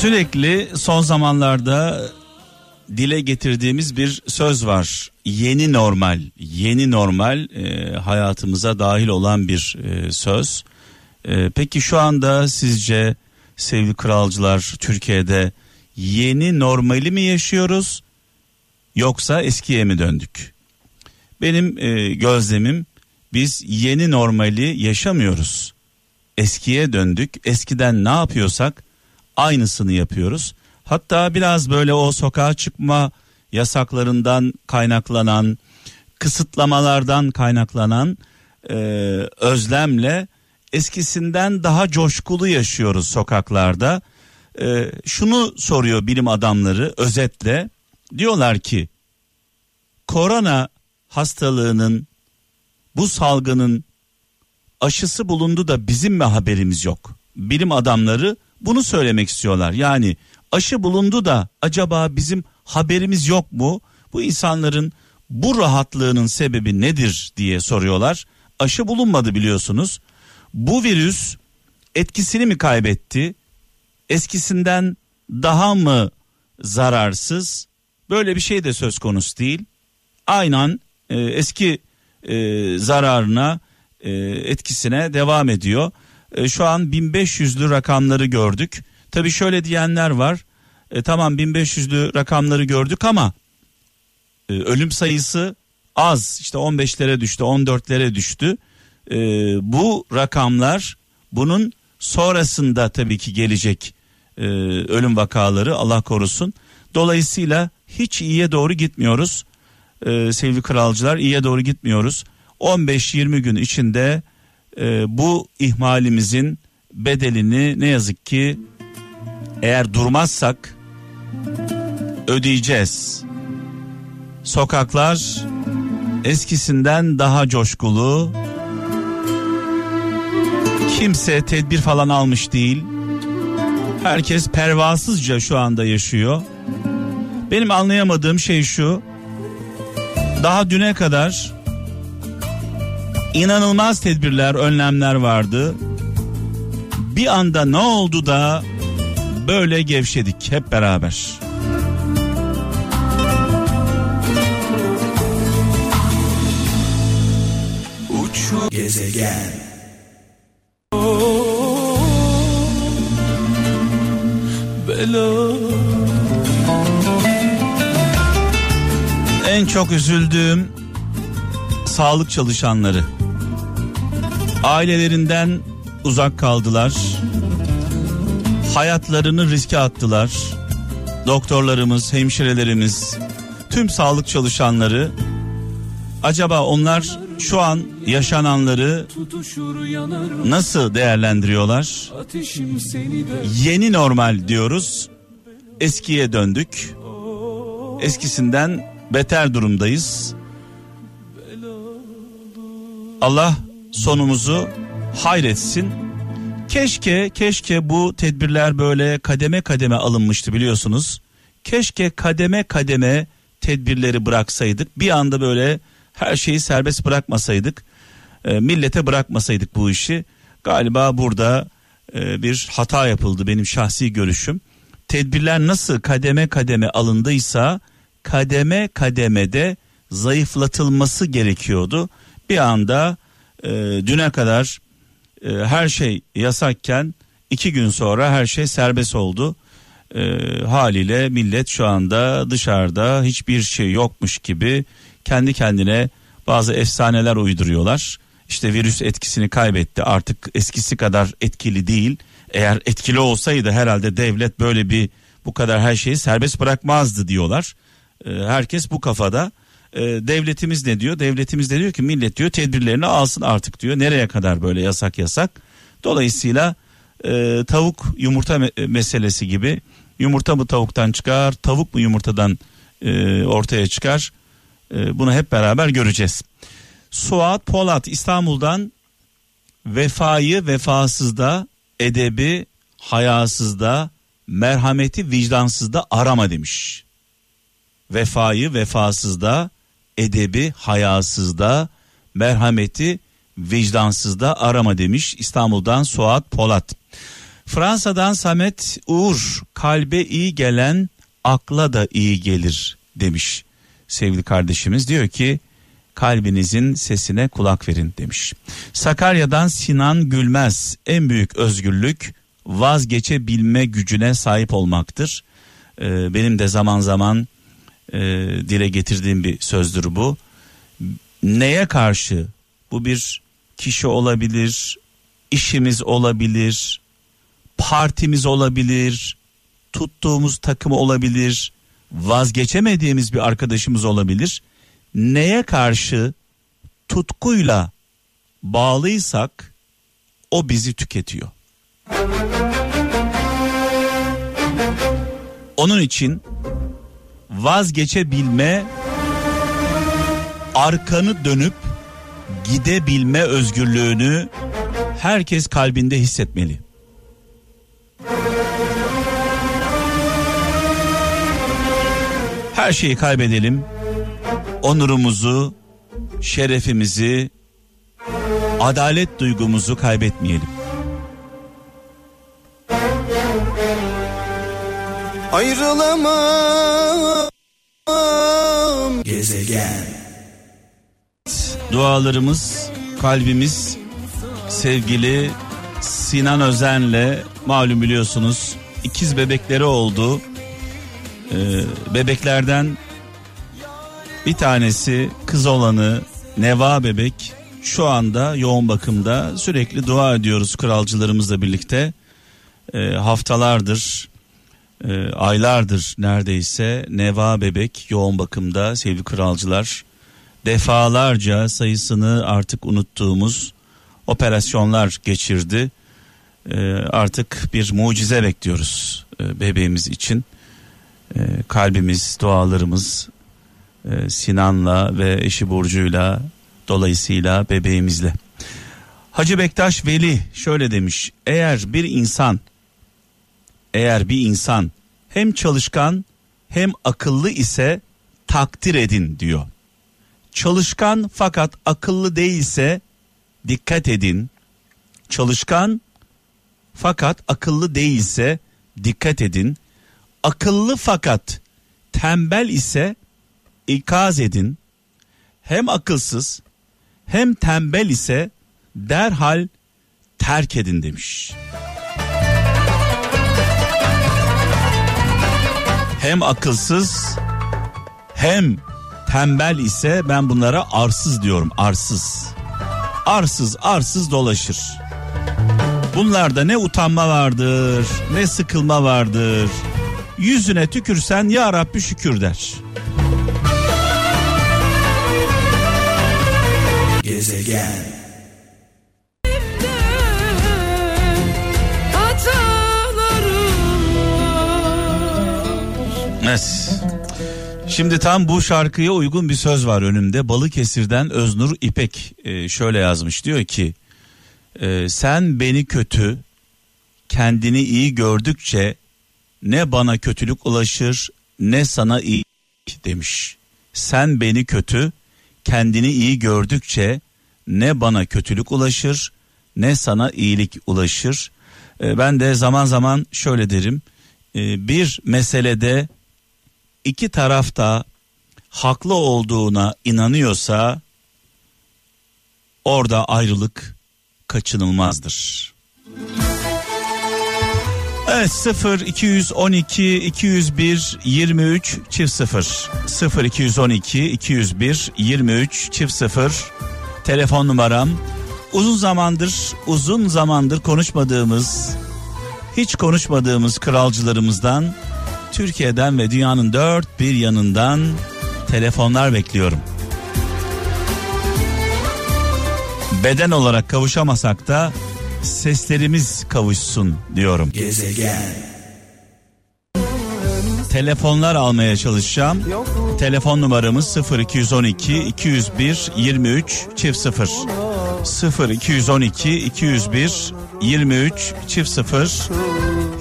Sürekli son zamanlarda dile getirdiğimiz bir söz var. Yeni normal, yeni normal e, hayatımıza dahil olan bir e, söz. E, peki şu anda sizce sevgili kralcılar Türkiye'de yeni normali mi yaşıyoruz yoksa eskiye mi döndük? Benim e, gözlemim biz yeni normali yaşamıyoruz. Eskiye döndük. Eskiden ne yapıyorsak aynısını yapıyoruz. Hatta biraz böyle o sokağa çıkma yasaklarından kaynaklanan, kısıtlamalardan kaynaklanan e, özlemle eskisinden daha coşkulu yaşıyoruz sokaklarda. E, şunu soruyor bilim adamları özetle diyorlar ki korona hastalığının bu salgının aşısı bulundu da bizim mi haberimiz yok? Bilim adamları bunu söylemek istiyorlar. Yani aşı bulundu da acaba bizim haberimiz yok mu? Bu insanların bu rahatlığının sebebi nedir diye soruyorlar. Aşı bulunmadı biliyorsunuz. Bu virüs etkisini mi kaybetti? Eskisinden daha mı zararsız? Böyle bir şey de söz konusu değil. Aynen e, eski e, zararına e, etkisine devam ediyor. E, şu an 1500'lü rakamları gördük. Tabii şöyle diyenler var. E, tamam 1500'lü rakamları gördük ama e, ölüm sayısı az. İşte 15'lere düştü, 14'lere düştü. E, bu rakamlar bunun sonrasında tabii ki gelecek e, ölüm vakaları Allah korusun. Dolayısıyla hiç iyiye doğru gitmiyoruz. E, sevgili kralcılar iyiye doğru gitmiyoruz. 15-20 gün içinde e, bu ihmalimizin bedelini ne yazık ki eğer durmazsak ödeyeceğiz. Sokaklar eskisinden daha coşkulu. Kimse tedbir falan almış değil. Herkes pervasızca şu anda yaşıyor. Benim anlayamadığım şey şu. Daha düne kadar inanılmaz tedbirler, önlemler vardı. Bir anda ne oldu da böyle gevşedik hep beraber. Uçu gezegen. Bela. En çok üzüldüğüm sağlık çalışanları. Ailelerinden uzak kaldılar. Hayatlarını riske attılar. Doktorlarımız, hemşirelerimiz, tüm sağlık çalışanları acaba onlar şu an yaşananları nasıl değerlendiriyorlar? Yeni normal diyoruz. Eskiye döndük. Eskisinden beter durumdayız. Allah sonumuzu hayretsin. Keşke keşke bu tedbirler böyle kademe kademe alınmıştı biliyorsunuz. Keşke kademe kademe tedbirleri bıraksaydık. Bir anda böyle her şeyi serbest bırakmasaydık. E, millete bırakmasaydık bu işi. Galiba burada e, bir hata yapıldı benim şahsi görüşüm. Tedbirler nasıl kademe kademe alındıysa kademe kademede zayıflatılması gerekiyordu. Bir anda e, düne kadar e, her şey yasakken iki gün sonra her şey serbest oldu. E, haliyle millet şu anda dışarıda hiçbir şey yokmuş gibi kendi kendine bazı efsaneler uyduruyorlar. İşte virüs etkisini kaybetti artık eskisi kadar etkili değil. Eğer etkili olsaydı herhalde devlet böyle bir bu kadar her şeyi serbest bırakmazdı diyorlar. E, herkes bu kafada. E, devletimiz ne diyor? Devletimiz de diyor ki millet diyor tedbirlerini alsın artık diyor. Nereye kadar böyle yasak yasak? Dolayısıyla e, tavuk yumurta me- meselesi gibi yumurta mı tavuktan çıkar, tavuk mu yumurtadan e, ortaya çıkar? E, bunu hep beraber göreceğiz. Suat Polat İstanbul'dan vefayı vefasızda, edebi hayasızda, merhameti vicdansızda arama demiş. Vefayı vefasızda, edebi hayasızda, merhameti vicdansızda arama demiş İstanbul'dan Suat Polat. Fransa'dan Samet Uğur kalbe iyi gelen akla da iyi gelir demiş sevgili kardeşimiz diyor ki kalbinizin sesine kulak verin demiş. Sakarya'dan Sinan Gülmez en büyük özgürlük vazgeçebilme gücüne sahip olmaktır. Ee, benim de zaman zaman e, dile getirdiğim bir sözdür bu. Neye karşı? Bu bir kişi olabilir, işimiz olabilir, partimiz olabilir, tuttuğumuz takım olabilir, vazgeçemediğimiz bir arkadaşımız olabilir. Neye karşı tutkuyla bağlıysak o bizi tüketiyor. Onun için vazgeçebilme, arkanı dönüp gidebilme özgürlüğünü herkes kalbinde hissetmeli. Her şeyi kaybedelim. Onurumuzu, şerefimizi, adalet duygumuzu kaybetmeyelim. Ayrılamam Gezegen Dualarımız, kalbimiz sevgili Sinan Özen'le malum biliyorsunuz ikiz bebekleri oldu. Ee, bebeklerden bir tanesi kız olanı Neva bebek şu anda yoğun bakımda sürekli dua ediyoruz kralcılarımızla birlikte. Ee, haftalardır e, aylardır neredeyse Neva bebek yoğun bakımda sevgili kralcılar defalarca sayısını artık unuttuğumuz operasyonlar geçirdi. E, artık bir mucize bekliyoruz e, bebeğimiz için. E, kalbimiz, dualarımız e, Sinan'la ve eşi Burcu'yla dolayısıyla bebeğimizle. Hacı Bektaş Veli şöyle demiş. Eğer bir insan eğer bir insan hem çalışkan hem akıllı ise takdir edin diyor. Çalışkan fakat akıllı değilse dikkat edin. Çalışkan fakat akıllı değilse dikkat edin. Akıllı fakat tembel ise ikaz edin. Hem akılsız hem tembel ise derhal terk edin demiş. Hem akılsız hem tembel ise ben bunlara arsız diyorum arsız. Arsız arsız dolaşır. Bunlarda ne utanma vardır ne sıkılma vardır. Yüzüne tükürsen ya Rabbi şükür der. Gezegen Evet. Şimdi tam bu şarkıya uygun bir söz var önümde. Balıkesir'den Öznur İpek e, şöyle yazmış. Diyor ki e, sen beni kötü kendini iyi gördükçe ne bana kötülük ulaşır ne sana iyi demiş. Sen beni kötü kendini iyi gördükçe ne bana kötülük ulaşır ne sana iyilik ulaşır. E, ben de zaman zaman şöyle derim. Bir meselede iki tarafta haklı olduğuna inanıyorsa orada ayrılık kaçınılmazdır. Evet 0 212 201 23 çift 0 0 212 201 23 çift 0 telefon numaram. Uzun zamandır uzun zamandır konuşmadığımız hiç konuşmadığımız kralcılarımızdan Türkiye'den ve dünyanın dört bir yanından telefonlar bekliyorum. Beden olarak kavuşamasak da seslerimiz kavuşsun diyorum. Gezegen Telefonlar almaya çalışacağım. Telefon numaramız 0212 201 23 çift 0. 0212 201 23 çift 0.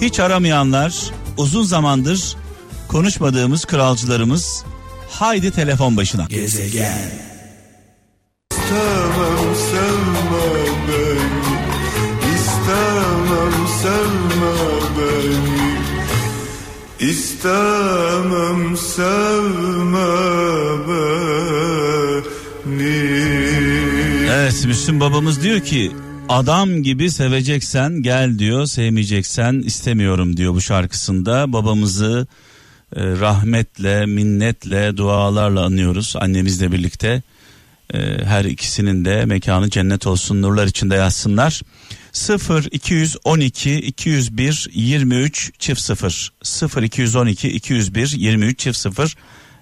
Hiç aramayanlar uzun zamandır konuşmadığımız kralcılarımız haydi telefon başına. Gezegen. İstemem sevme beni. İstemem sevme beni. İstemem sevme beni. Evet Müslüm babamız diyor ki adam gibi seveceksen gel diyor sevmeyeceksen istemiyorum diyor bu şarkısında. Babamızı e, rahmetle minnetle dualarla anıyoruz annemizle birlikte. E, her ikisinin de mekanı cennet olsun nurlar içinde yazsınlar 0 212 201 23 çift 0 0 212 201 23 çift 0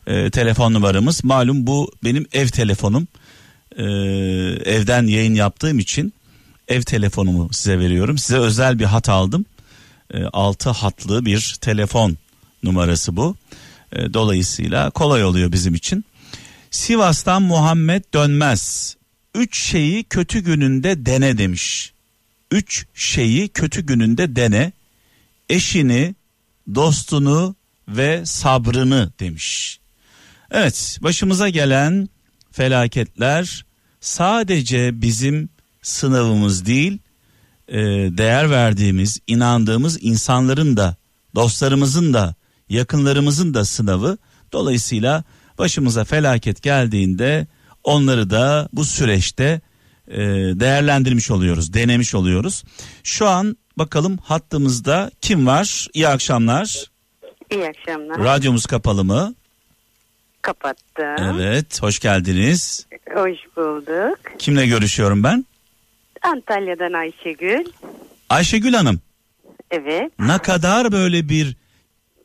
e, telefon numaramız. Malum bu benim ev telefonum. E, evden yayın yaptığım için ev telefonumu size veriyorum. Size özel bir hat aldım. E, 6 hatlı bir telefon numarası bu. E, dolayısıyla kolay oluyor bizim için. Sivas'tan Muhammed Dönmez. Üç şeyi kötü gününde dene demiş. Üç şeyi kötü gününde dene. Eşini, dostunu ve sabrını demiş. Evet başımıza gelen felaketler sadece bizim sınavımız değil e, değer verdiğimiz inandığımız insanların da dostlarımızın da yakınlarımızın da sınavı. Dolayısıyla başımıza felaket geldiğinde onları da bu süreçte e, değerlendirmiş oluyoruz denemiş oluyoruz. Şu an bakalım hattımızda kim var? İyi akşamlar. İyi akşamlar. radyomuz kapalı mı? Kapattım. evet hoş geldiniz. Hoş bulduk. kimle görüşüyorum ben Antalya'dan Ayşegül. Ayşegül Hanım Evet. ne kadar böyle bir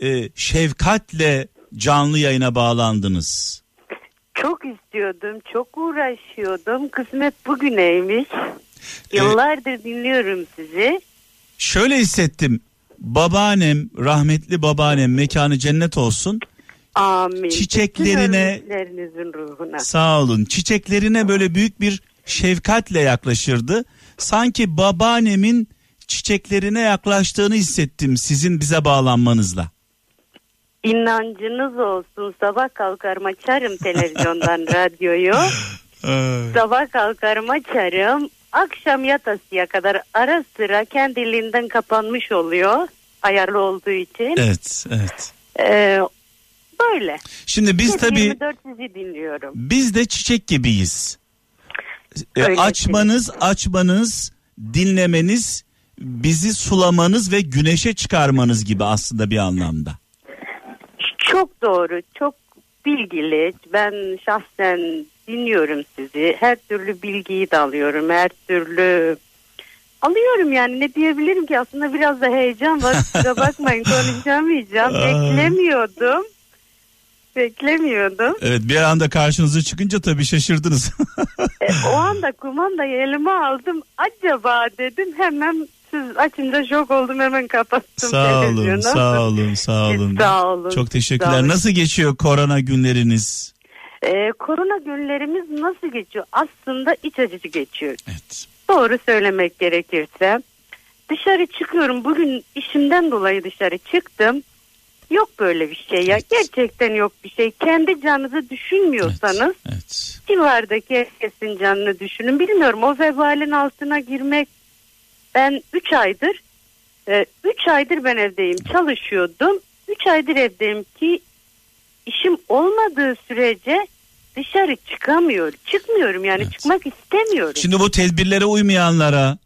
e, şefkatle canlı yayına bağlandınız. Çok istiyordum, çok uğraşıyordum. Kısmet bugüneymiş. Yıllardır dinliyorum sizi. Şöyle hissettim. Babaannem, rahmetli babaannem mekanı cennet olsun. Amin. Ölmüşlerinizin ruhuna. Sağ olun. Çiçeklerine böyle büyük bir şefkatle yaklaşırdı. Sanki babaannemin çiçeklerine yaklaştığını hissettim sizin bize bağlanmanızla. İnancınız olsun. Sabah kalkarım açarım televizyondan radyoyu. Sabah kalkarım açarım. Akşam yatasıya kadar ara sıra kendiliğinden kapanmış oluyor. Ayarlı olduğu için. Evet, evet. Ee, böyle. Şimdi biz tabii 24 sizi dinliyorum. biz de çiçek gibiyiz. E, Öyle açmanız, açmanız, dinlemeniz, bizi sulamanız ve güneşe çıkarmanız gibi aslında bir anlamda. Çok doğru, çok bilgili. Ben şahsen dinliyorum sizi. Her türlü bilgiyi de alıyorum. Her türlü alıyorum yani ne diyebilirim ki aslında biraz da heyecan var. Kusura bakmayın konuşamayacağım. Beklemiyordum. Beklemiyordum. Evet bir anda karşınıza çıkınca tabii şaşırdınız. E, o anda kumandayı elime aldım. Acaba dedim hemen siz açınca şok oldum hemen kapattım sağ olun, sağ olun, sağ olun. Sağ olun. Çok teşekkürler. olun. Nasıl geçiyor korona günleriniz? Ee, korona günlerimiz nasıl geçiyor? Aslında iç acıcı geçiyor. Evet. Doğru söylemek gerekirse. Dışarı çıkıyorum. Bugün işimden dolayı dışarı çıktım. Yok böyle bir şey ya. Evet. Gerçekten yok bir şey. Kendi canınızı düşünmüyorsanız Evet. evet. civardaki herkesin canını düşünün. Bilmiyorum o vebalin altına girmek ben 3 aydır 3 aydır ben evdeyim çalışıyordum. 3 aydır evdeyim ki işim olmadığı sürece dışarı çıkamıyorum. Çıkmıyorum yani Evet. çıkmak istemiyorum. Şimdi bu tedbirlere uymayanlara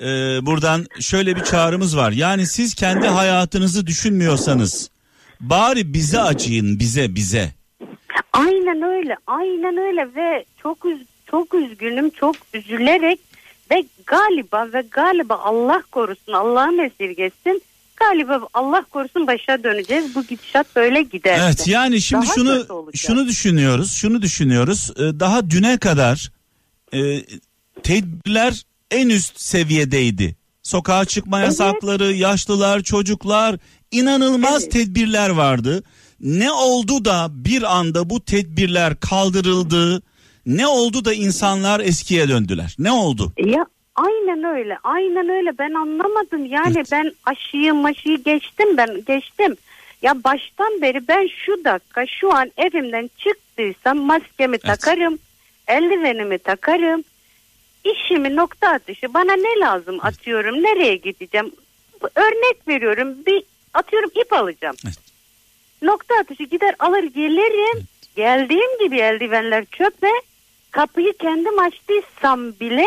e, buradan şöyle bir çağrımız var. Yani siz kendi hayatınızı düşünmüyorsanız bari bize acıyın bize bize. Aynen öyle, aynen öyle ve çok üz çok üzgünüm, çok üzülerek ve galiba ve galiba Allah korusun, Allah'ın esirgesin. Galiba Allah korusun başa döneceğiz. Bu gidişat böyle giderse. Evet yani şimdi Daha şunu şunu düşünüyoruz. Şunu düşünüyoruz. e, Daha düne kadar e, tedbirler en üst seviyedeydi. Sokağa çıkma Evet. yasakları, yaşlılar, çocuklar inanılmaz Evet. tedbirler vardı. Ne oldu da bir anda bu tedbirler kaldırıldı? Ne oldu da insanlar eskiye döndüler? Ne oldu? Ya aynen öyle, aynen öyle. Ben anlamadım. Yani Evet. ben aşıyı maşıyı geçtim ben geçtim. Ya baştan beri ben şu dakika şu an evimden çıktıysam maskemi takarım, eldivenimi takarım. İşimi nokta atışı bana ne lazım atıyorum nereye gideceğim. Örnek veriyorum bir atıyorum ip alacağım. Evet. nokta atışı gider alır gelirim. Geldiğim gibi eldivenler çöpe. Kapıyı kendim açtıysam bile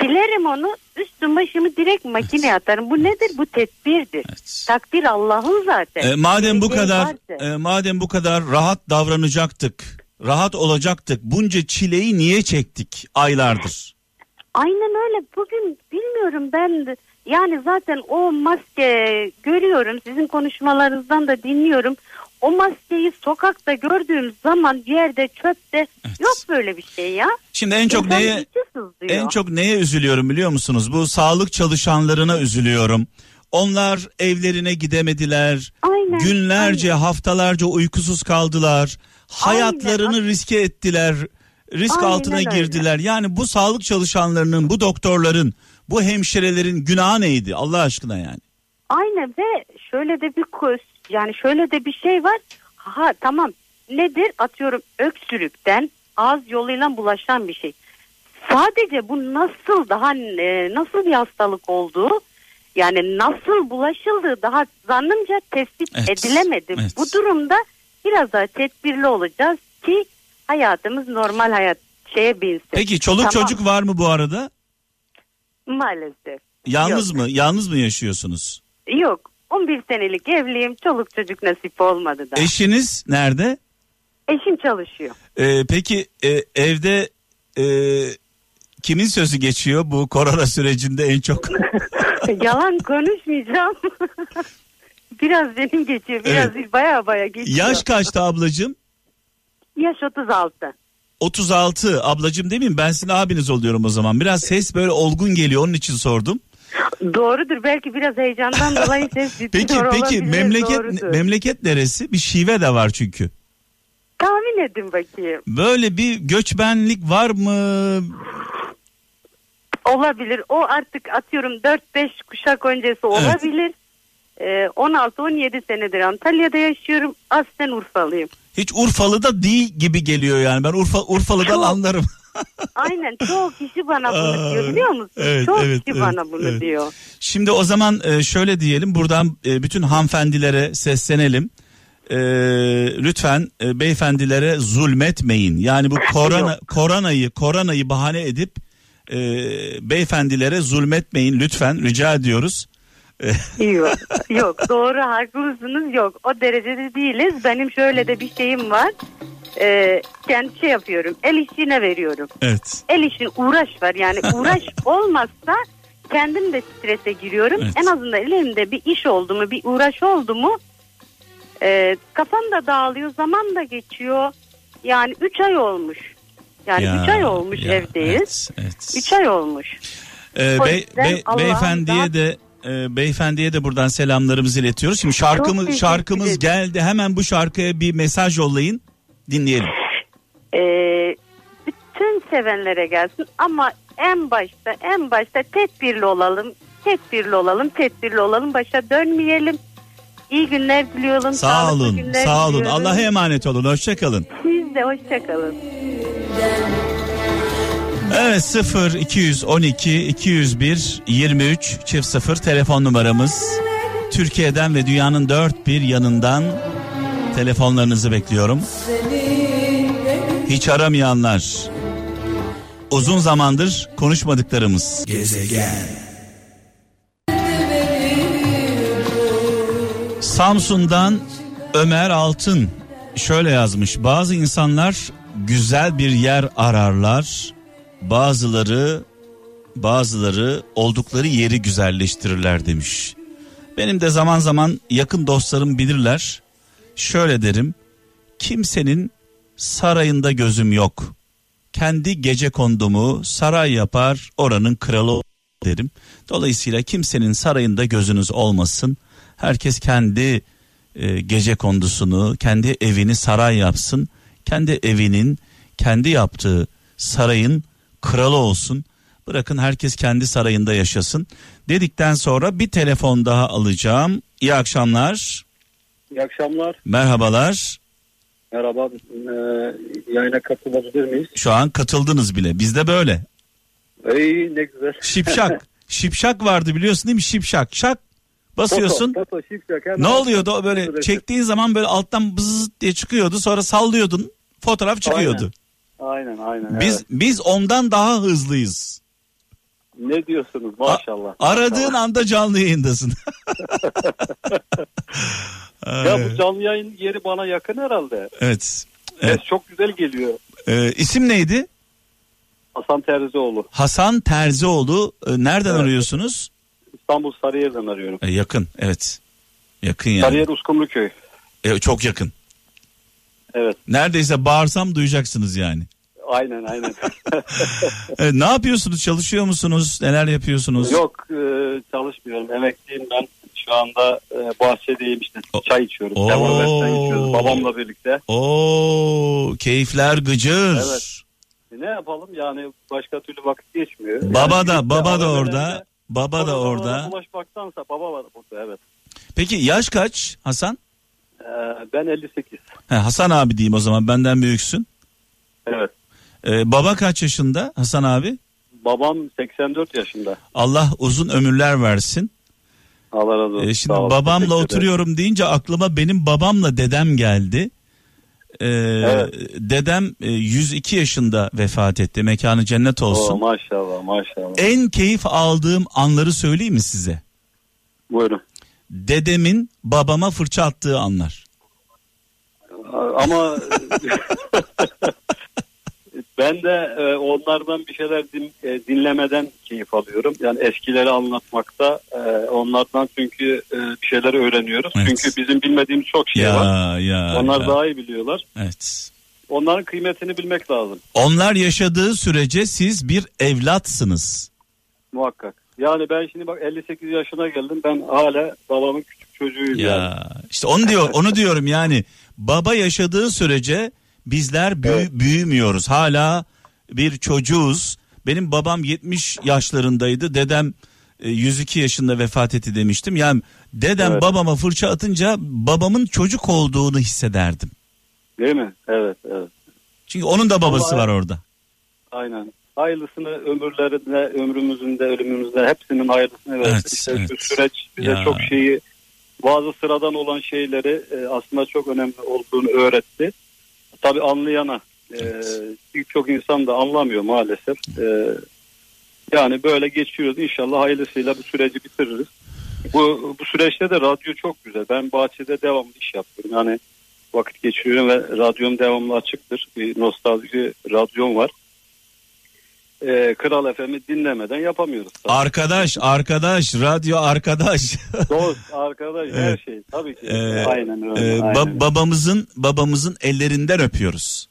silerim onu. Üstüm başımı direkt makineye atarım. Bu nedir? Bu tedbirdir. Evet. Takdir Allah'ın zaten. E, madem bu kadar e, madem bu kadar rahat davranacaktık, rahat olacaktık. Bunca çileyi niye çektik aylardır? Aynen öyle. Bugün bilmiyorum ben yani zaten o maske görüyorum. Sizin konuşmalarınızdan da dinliyorum. O maskeyi sokakta gördüğüm zaman yerde çöpte Evet. yok böyle bir şey ya. Şimdi en çok neye en çok neye üzülüyorum biliyor musunuz? Bu sağlık çalışanlarına üzülüyorum. Onlar evlerine gidemediler. Aynen, Günlerce, haftalarca uykusuz kaldılar. Hayatlarını Aynen. riske ettiler. Risk Aynen altına öyle. girdiler. Yani bu sağlık çalışanlarının, bu doktorların, bu hemşirelerin günahı neydi Allah aşkına yani? Aynen ve şöyle de bir kus yani şöyle de bir şey var. Ha tamam nedir atıyorum öksürükten ağız yoluyla bulaşan bir şey. Sadece bu nasıl daha e, nasıl bir hastalık olduğu yani nasıl bulaşıldığı daha zannımca tespit Evet, edilemedi. evet. Bu durumda biraz daha tedbirli olacağız ki hayatımız normal hayat şeye binsin. Peki çoluk Tamam, çocuk var mı bu arada? Maalesef. Yalnız Yok. mı? Yalnız mı yaşıyorsunuz? Yok 11 senelik evliyim çoluk çocuk nasip olmadı da. Eşiniz nerede? Eşim çalışıyor. Ee, peki e, evde e, kimin sözü geçiyor bu korona sürecinde en çok? Yalan konuşmayacağım. biraz benim geçiyor. Biraz değil baya baya geçiyor. Yaş kaçtı ablacığım? Yaş 36. 36 ablacığım değil mi? Ben sizin abiniz oluyorum o zaman. Biraz ses böyle olgun geliyor onun için sordum. Doğrudur. Belki biraz heyecandan dolayı ses Peki titriyor peki olabilir, memleket doğrudur. memleket neresi? Bir şive de var çünkü. Tahmin edin bakayım. Böyle bir göçmenlik var mı? Olabilir. O artık atıyorum 4-5 kuşak öncesi olabilir. Ee, 16-17 senedir Antalya'da yaşıyorum. Aslen Urfalıyım. Hiç Urfalı da değil gibi geliyor yani. Ben Urfa Urfalı'dan Çok. anlarım. Aynen çoğu kişi bana bunu diyor biliyor musun? evet, çoğu evet, kişi evet, bana bunu evet. diyor. Şimdi o zaman e, şöyle diyelim buradan e, bütün hanımefendilere seslenelim. E, lütfen e, beyefendilere zulmetmeyin. Yani bu korona koronayı koronayı bahane edip e, beyefendilere zulmetmeyin lütfen rica ediyoruz. Yok, yok doğru haklısınız yok. O derecede değiliz. Benim şöyle de bir şeyim var. Ee, kendi şey yapıyorum el işine veriyorum. Evet. el işin uğraş var yani uğraş olmazsa kendim de strese giriyorum. Evet. en azından elimde bir iş oldu mu bir uğraş oldu mu e, kafam da dağılıyor zaman da geçiyor. Yani 3 ay olmuş. Yani 3 Ya, ay olmuş ya, evdeyiz. Evet, evet. 3 ay olmuş. Ee, bey- Allah'ın beyefendiye de e, beyefendiye de buradan selamlarımızı iletiyoruz. Şimdi şarkımız teşekkür şarkımız geldi. Hemen bu şarkıya bir mesaj yollayın. Dinleyelim. Ee, bütün sevenlere gelsin ama en başta en başta tedbirli olalım. Tedbirli olalım, tedbirli olalım. Başa dönmeyelim. İyi günler diliyorum. Sağ sağlıklı olun. günler Sağ olun. diliyorum. Allah'a emanet olun. Hoşça kalın. Siz de hoşça kalın. Evet 0 212 201 23 çift 0 telefon numaramız. Türkiye'den ve dünyanın dört bir yanından telefonlarınızı bekliyorum. Hiç aramayanlar. Uzun zamandır konuşmadıklarımız. Gezegen. Samsun'dan Ömer Altın şöyle yazmış. Bazı insanlar güzel bir yer ararlar. Bazıları bazıları oldukları yeri güzelleştirirler demiş. Benim de zaman zaman yakın dostlarım bilirler. Şöyle derim. Kimsenin sarayında gözüm yok. Kendi gece kondumu saray yapar oranın kralı derim. Dolayısıyla kimsenin sarayında gözünüz olmasın. Herkes kendi e, gece kondusunu, kendi evini saray yapsın. Kendi evinin, kendi yaptığı sarayın kralı olsun. Bırakın herkes kendi sarayında yaşasın. Dedikten sonra bir telefon daha alacağım. İyi akşamlar. İyi akşamlar. Merhabalar. Merhaba. Ee, yayına katılabilir miyiz? Şu an katıldınız bile. Bizde böyle. İyi ne güzel. Şipşak. Şipşak vardı biliyorsun değil mi? Şipşak. Şak. Basıyorsun. Foto, şifre, hemen- Ne oluyordu o böyle çektiğin zaman böyle alttan bızz diye çıkıyordu sonra sallıyordun fotoğraf çıkıyordu. Aynen aynen. Biz evet. biz ondan daha hızlıyız. Ne diyorsunuz maşallah. Aradığın Maşallah. anda canlı yayındasın. Ya bu canlı yayın yeri bana yakın herhalde. evet. Evet. çok güzel geliyor. Ee, isim neydi? Hasan Terzioğlu. Hasan Terzioğlu. Ee, nereden Evet. arıyorsunuz? İstanbul Sarıyer'den arıyorum. Ee, yakın evet. Yakın yani. Sarıyer Uskumruköy. Ee, çok yakın. Evet. Neredeyse bağırsam duyacaksınız yani. Aynen aynen. Ee, ne yapıyorsunuz? Çalışıyor musunuz? Neler yapıyorsunuz? Yok e, çalışmıyorum. Emekliyim ben. Şu anda e, bahçedeyim işte O- çay içiyoruz. Oo. İçiyoruz babamla birlikte. Oo, keyifler gıcır. Evet. E, ne yapalım yani başka türlü vakit geçmiyor. Baba Yani da baba da orada. Baba da orada. Ulaşmaktansa baba var burada evet. Peki yaş kaç Hasan? E, ben 58. He, Hasan abi diyeyim o zaman benden büyüksün. Evet. Ee, baba kaç yaşında Hasan abi? Babam 84 yaşında. Allah uzun ömürler versin. Allah razı olsun. Ee, şimdi olun. babamla oturuyorum deyince aklıma benim babamla dedem geldi. Ee, Dedem e, 102 yaşında vefat etti. Mekanı cennet Oo, olsun. maşallah maşallah. en keyif aldığım anları söyleyeyim mi size? Buyurun. Dedemin babama fırça attığı anlar. Ama ben de e, onlardan bir şeyler din- e, dinlemeden keyif alıyorum. Yani eskileri anlatmakta e, onlardan çünkü e, bir şeyler öğreniyoruz. Evet. Çünkü bizim bilmediğimiz çok şey var. Ya ya. Onlar ya. daha iyi biliyorlar. Evet. Onların kıymetini bilmek lazım Onlar yaşadığı sürece siz bir evlatsınız. muhakkak. Yani ben şimdi bak 58 yaşına geldim. Ben hala babamın küçük çocuğuyum yani. Ya işte onu diyor onu diyorum yani baba yaşadığı sürece bizler büyü- Evet. büyümüyoruz. Hala bir çocuğuz. Benim babam 70 yaşlarındaydı. Dedem e, 102 yaşında vefat etti demiştim. Yani dedem Evet. babama fırça atınca babamın çocuk olduğunu hissederdim. Değil mi? Evet evet. Çünkü onun da babası Ama- var orada. Aynen. Hayırlısını ömürlerinde, ömrümüzün de ölümümüzde hepsinin hayırlısını versin. Evet, işte evet. şu süreç bize Ya. çok şeyi bazı sıradan olan şeyleri e, aslında çok önemli olduğunu öğretti. Tabii anlayana e, Evet. birçok insan da anlamıyor maalesef. E, yani böyle geçiyoruz. İnşallah hayırlısıyla bu süreci bitiririz. Bu, bu süreçte de radyo çok güzel. Ben bahçede devamlı iş yapıyorum. Yani vakit geçiriyorum ve radyom devamlı açıktır. Bir nostalji radyom var. Ee, Kral FM'i dinlemeden yapamıyoruz. tabii. Arkadaş, arkadaş, radyo arkadaş. Dost, arkadaş her şey. Tabii ki. Ee, aynen öyle. Aynen. ba- babamızın babamızın ellerinden öpüyoruz.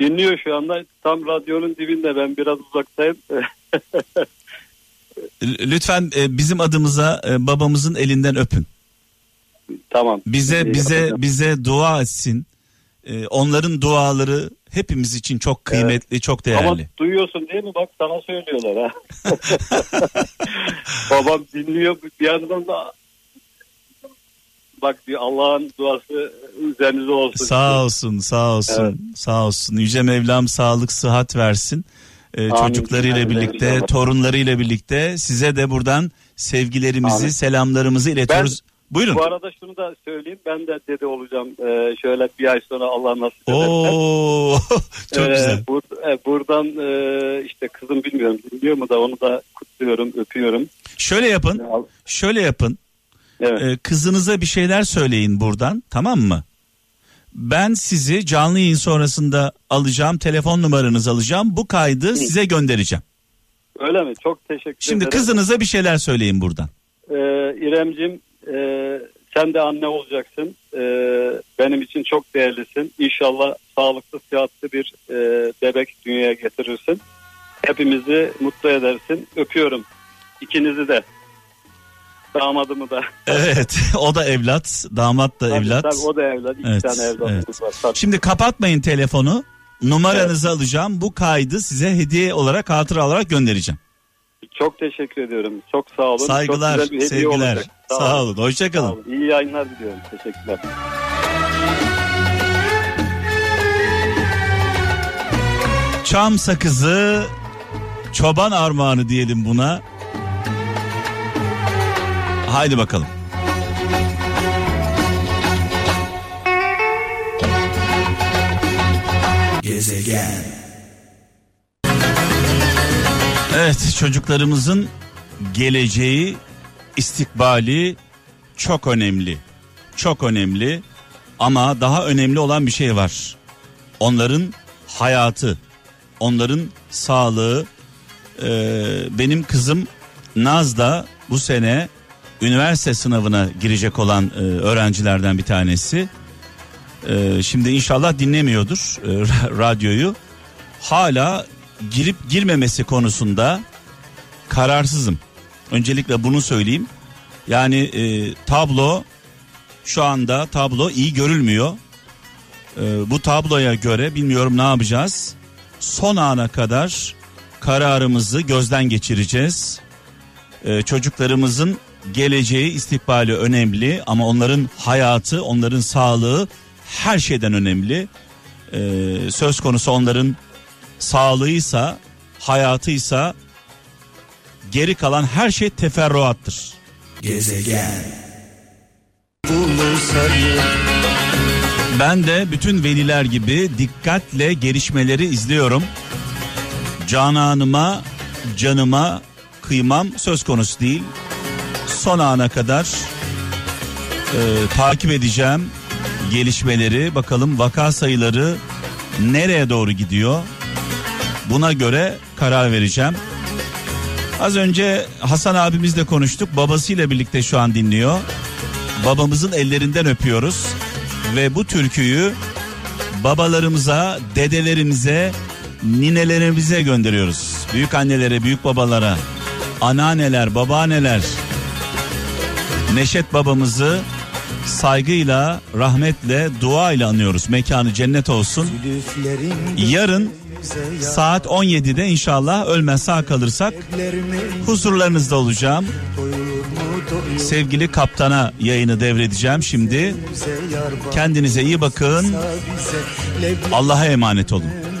Dinliyor şu anda. Tam radyonun dibinde. Ben biraz uzaktayım. Lütfen e, bizim adımıza e, babamızın elinden öpün. tamam. Bize bize bize dua etsin. E, onların duaları hepimiz için çok kıymetli, çok Ama değerli. duyuyorsun değil mi? Bak sana söylüyorlar ha. Babam dinliyor. Bir yandan da bak bir Allah'ın duası üzerinize olsun. Sağ olsun, sağ olsun, Evet. sağ olsun. Yüce Mevlam sağlık, sıhhat versin. E, Amin. çocuklarıyla Amin. birlikte, torunlarıyla birlikte size de buradan sevgilerimizi, Amin. selamlarımızı iletiyoruz. Buyurun. Bu arada şunu da söyleyeyim. Ben de dede olacağım. Ee, şöyle bir ay sonra Allah nasip ederse. Oo, çok Ee, güzel. bur- e, buradan e, işte kızım bilmiyorum dinliyor mu da onu da kutluyorum, öpüyorum. Şöyle yapın, şöyle yapın. Evet. Ee, kızınıza bir şeyler söyleyin buradan tamam mı? Ben sizi canlı yayın sonrasında alacağım. Telefon numaranızı alacağım. Bu kaydı size göndereceğim. Öyle mi? Çok teşekkür Şimdi ederim. kızınıza bir şeyler söyleyin buradan. Ee, İremcim e, sen de anne olacaksın. Ee, benim için çok değerlisin. İnşallah sağlıklı, sıhhatli bir e, bebek dünyaya getirirsin. Hepimizi mutlu edersin. Öpüyorum. İkinizi de. Damadımı da. Evet o da evlat. Damat da Tabii, evlat. tabii, o da evlat. İki Evet, tane evlatımız evet. var. Tabii. Şimdi kapatmayın telefonu. Numaranızı alacağım. Bu kaydı size hediye olarak hatıra olarak göndereceğim. Çok teşekkür ediyorum. Çok sağ olun. Saygılar, Çok güzel bir hediye sevgiler. olacak. Sağ olun. Sağ Hoşçakalın. olun. İyi yayınlar diliyorum. Teşekkürler. Çam sakızı, çoban armağanı diyelim buna. Haydi bakalım. Gezegen. Evet çocuklarımızın geleceği, istikbali çok önemli. Çok önemli ama daha önemli olan bir şey var. Onların hayatı, onların sağlığı. Ee, benim kızım Naz da bu sene üniversite sınavına girecek olan e, öğrencilerden bir tanesi. Ee, şimdi inşallah dinlemiyordur e, ra- radyoyu. Hala girip girmemesi konusunda kararsızım. Öncelikle bunu söyleyeyim. Yani e, tablo şu anda tablo iyi görülmüyor. E, bu tabloya göre bilmiyorum ne yapacağız. Son ana kadar kararımızı gözden geçireceğiz. E, çocuklarımızın geleceği, istikbali önemli ama onların hayatı, onların sağlığı her şeyden önemli. E, söz konusu onların sağlığıysa, hayatıysa geri kalan her şey teferruattır. Gezegen. Ben de bütün veliler gibi dikkatle gelişmeleri izliyorum. Cananıma, canıma kıymam söz konusu değil. Son ana kadar e, takip edeceğim gelişmeleri. Bakalım vaka sayıları nereye doğru gidiyor? Buna göre karar vereceğim. Az önce Hasan abimizle konuştuk. Babasıyla birlikte şu an dinliyor. Babamızın ellerinden öpüyoruz. Ve bu türküyü babalarımıza, dedelerimize, ninelerimize gönderiyoruz. Büyük annelere, büyük babalara, anneanneler, babaanneler. Neşet babamızı saygıyla, rahmetle, duayla anıyoruz. Mekanı cennet olsun. Yarın saat 17'de inşallah ölmez sağ kalırsak huzurlarınızda olacağım. Sevgili kaptana yayını devredeceğim şimdi. Kendinize iyi bakın. Allah'a emanet olun.